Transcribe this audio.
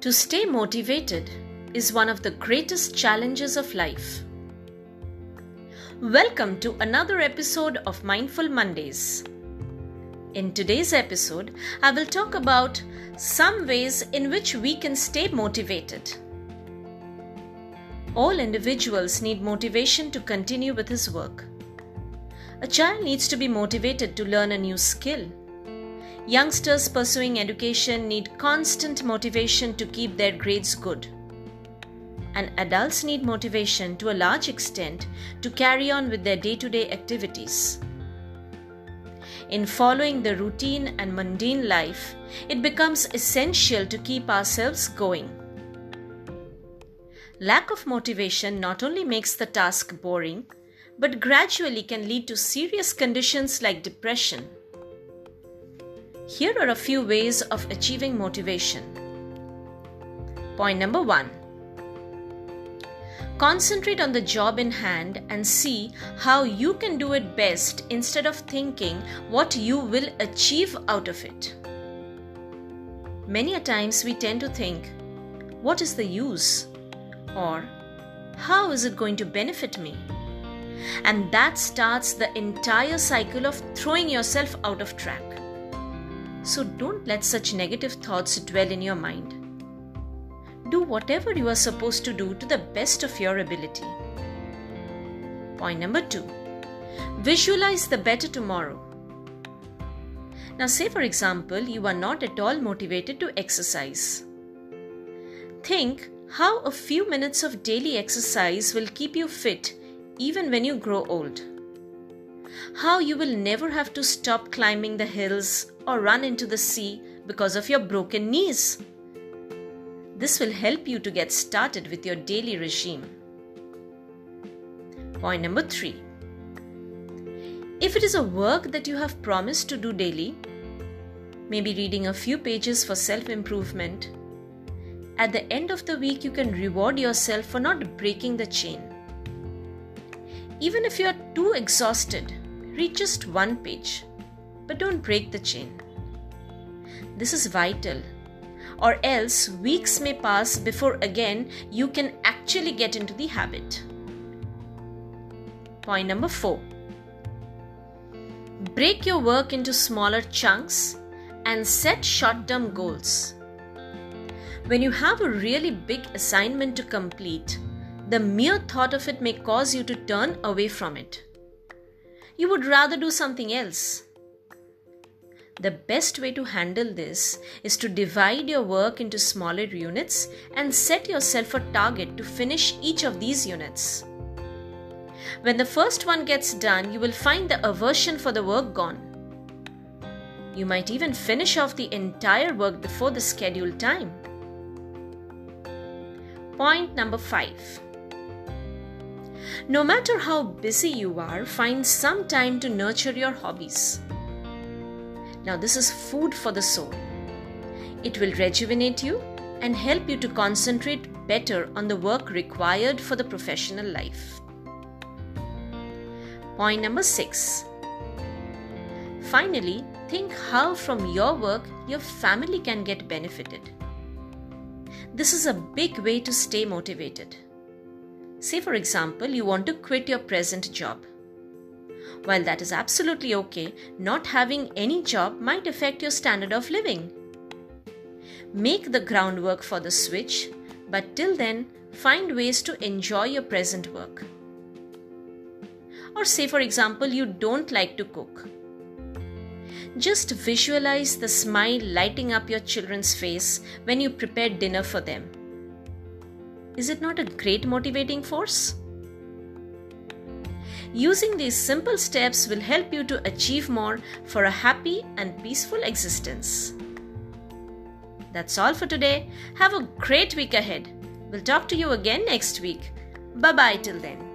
To stay motivated is one of the greatest challenges of life. Welcome to another episode of Mindful Mondays. In today's episode, I will talk about some ways in which we can stay motivated. All individuals need motivation to continue with his work. A child needs to be motivated to learn a new skill Youngsters pursuing education need constant motivation to keep their grades good. And adults need motivation to a large extent to carry on with their day to day activities. In following the routine and mundane life, it becomes essential to keep ourselves going. Lack of motivation not only makes the task boring, but gradually can lead to serious conditions like depression. Here are a few ways of achieving motivation. Point number one Concentrate on the job in hand and see how you can do it best instead of thinking what you will achieve out of it. Many a times we tend to think, What is the use? or How is it going to benefit me? And that starts the entire cycle of throwing yourself out of track. So don't let such negative thoughts dwell in your mind. Do whatever you are supposed to do to the best of your ability. Point number two visualize the better tomorrow. Now, say for example, you are not at all motivated to exercise. Think how a few minutes of daily exercise will keep you fit even when you grow old how you will never have to stop climbing the hills or run into the sea because of your broken knees. This will help you to get started with your daily regime. Point number three if it is a work that you have promised to do daily, maybe reading a few pages for self improvement, at the end of the week you can reward yourself for not breaking the chain. Even if you are too exhausted, Read just one page, but don't break the chain. This is vital, or else weeks may pass before again you can actually get into the habit. Point number four break your work into smaller chunks and set short term goals. When you have a really big assignment to complete, the mere thought of it may cause you to turn away from it you would rather do something else. The best way to handle this is to divide your work into smaller units and set yourself a target to finish each of these units. When the first one gets done, you will find the aversion for the work gone. You might even finish off the entire work before the scheduled time. Point number 5 no matter how busy you are, find some time to nurture your hobbies. Now, this is food for the soul. It will rejuvenate you and help you to concentrate better on the work required for the professional life. Point number six. Finally, think how from your work your family can get benefited. This is a big way to stay motivated. Say, for example, you want to quit your present job. While that is absolutely okay, not having any job might affect your standard of living. Make the groundwork for the switch, but till then, find ways to enjoy your present work. Or, say, for example, you don't like to cook. Just visualize the smile lighting up your children's face when you prepare dinner for them is it not a great motivating force? Using these simple steps will help you to achieve more for a happy and peaceful existence. That's all for today. Have a great week ahead. We'll talk to you again next week. Bye bye till then.